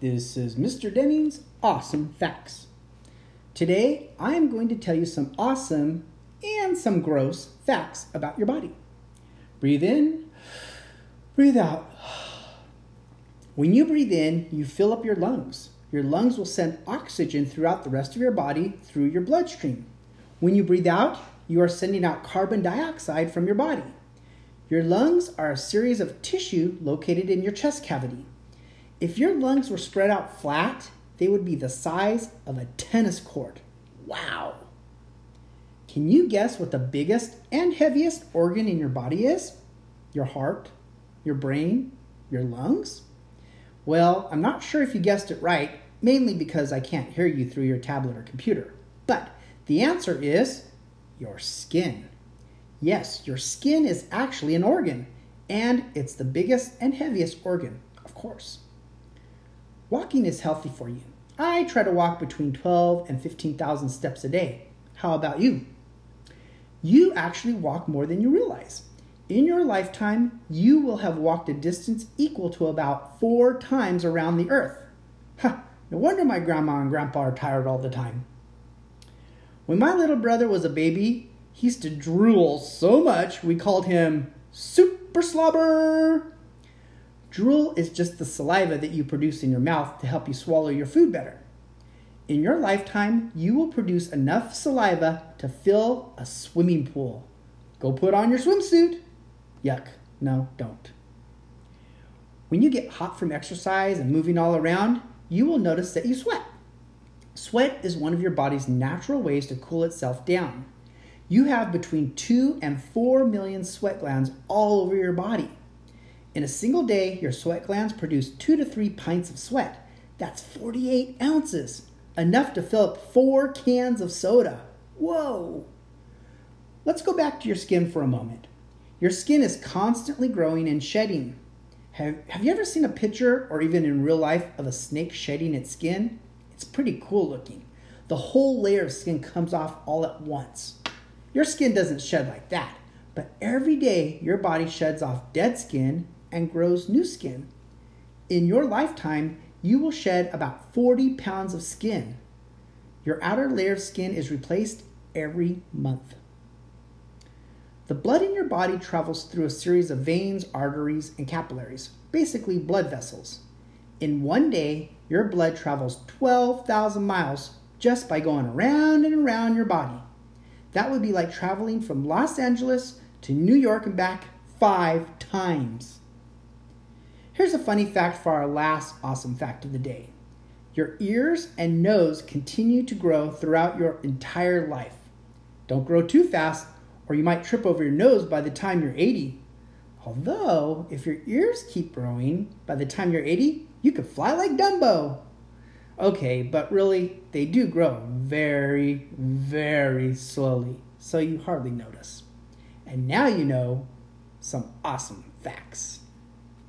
This is Mr. Deming's Awesome Facts. Today, I am going to tell you some awesome and some gross facts about your body. Breathe in, breathe out. When you breathe in, you fill up your lungs. Your lungs will send oxygen throughout the rest of your body through your bloodstream. When you breathe out, you are sending out carbon dioxide from your body. Your lungs are a series of tissue located in your chest cavity. If your lungs were spread out flat, they would be the size of a tennis court. Wow! Can you guess what the biggest and heaviest organ in your body is? Your heart, your brain, your lungs? Well, I'm not sure if you guessed it right, mainly because I can't hear you through your tablet or computer. But the answer is your skin. Yes, your skin is actually an organ, and it's the biggest and heaviest organ, of course. Walking is healthy for you. I try to walk between 12 and 15,000 steps a day. How about you? You actually walk more than you realize. In your lifetime, you will have walked a distance equal to about four times around the earth. Huh, no wonder my grandma and grandpa are tired all the time. When my little brother was a baby, he used to drool so much we called him Super Slobber. Drool is just the saliva that you produce in your mouth to help you swallow your food better. In your lifetime, you will produce enough saliva to fill a swimming pool. Go put on your swimsuit. Yuck. No, don't. When you get hot from exercise and moving all around, you will notice that you sweat. Sweat is one of your body's natural ways to cool itself down. You have between 2 and 4 million sweat glands all over your body. In a single day, your sweat glands produce two to three pints of sweat. That's 48 ounces, enough to fill up four cans of soda. Whoa! Let's go back to your skin for a moment. Your skin is constantly growing and shedding. Have, have you ever seen a picture or even in real life of a snake shedding its skin? It's pretty cool looking. The whole layer of skin comes off all at once. Your skin doesn't shed like that, but every day your body sheds off dead skin and grows new skin. In your lifetime, you will shed about 40 pounds of skin. Your outer layer of skin is replaced every month. The blood in your body travels through a series of veins, arteries, and capillaries, basically blood vessels. In one day, your blood travels 12,000 miles just by going around and around your body. That would be like traveling from Los Angeles to New York and back five times. Here's a funny fact for our last awesome fact of the day your ears and nose continue to grow throughout your entire life. Don't grow too fast, or you might trip over your nose by the time you're 80. Although, if your ears keep growing, by the time you're 80, you could fly like Dumbo. Okay, but really, they do grow very, very slowly, so you hardly notice. And now you know some awesome facts.